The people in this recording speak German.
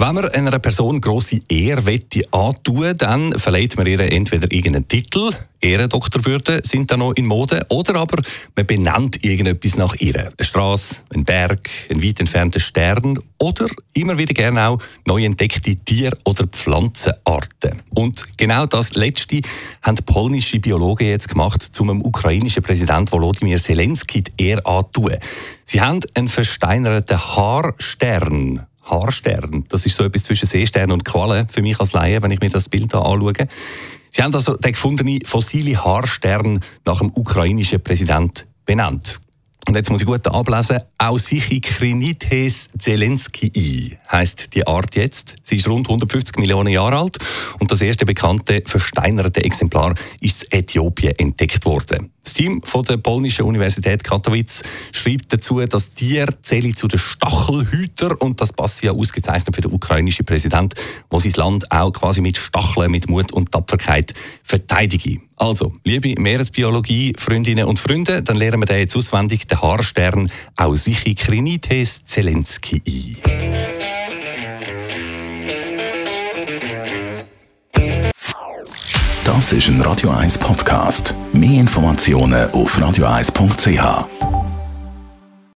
wenn man einer Person grosse Ehre wette antun, dann verleiht man ihr entweder irgendeinen Titel, Ehrendoktorwürde sind da noch in Mode, oder aber man benennt irgendetwas nach ihr. Eine Straße, ein Berg, ein weit entfernter Stern oder immer wieder gerne auch neu entdeckte Tier- oder Pflanzenarten. Und genau das Letzte haben polnische Biologen jetzt gemacht, zum ukrainischen Präsident Volodymyr Zelensky die Ehre antun. Sie haben einen versteinerten Haarstern Haarstern. Das ist so etwas zwischen Seestern und Qualle für mich als Laie, wenn ich mir das Bild da anschaue. Sie haben also den gefundenen fossile Haarstern nach dem ukrainischen Präsident benannt. Und jetzt muss ich gut ablesen, Ausichikrinites zelensky heißt die Art jetzt. Sie ist rund 150 Millionen Jahre alt und das erste bekannte versteinerte Exemplar ist in Äthiopien entdeckt worden. Das Team von der polnischen Universität Katowice schreibt dazu, dass Tier zähle zu den Stachelhüter und das passt ja ausgezeichnet für den ukrainischen Präsident, wo sein Land auch quasi mit Stacheln, mit Mut und Tapferkeit verteidige. Also, liebe Meeresbiologie, Freundinnen und Freunde, dann lernen wir den jetzt auswendig, den Haarstern Ausichikrinites zelensky ein. Das ist ein Radio 1 Podcast. Mehr Informationen auf radio1.ch.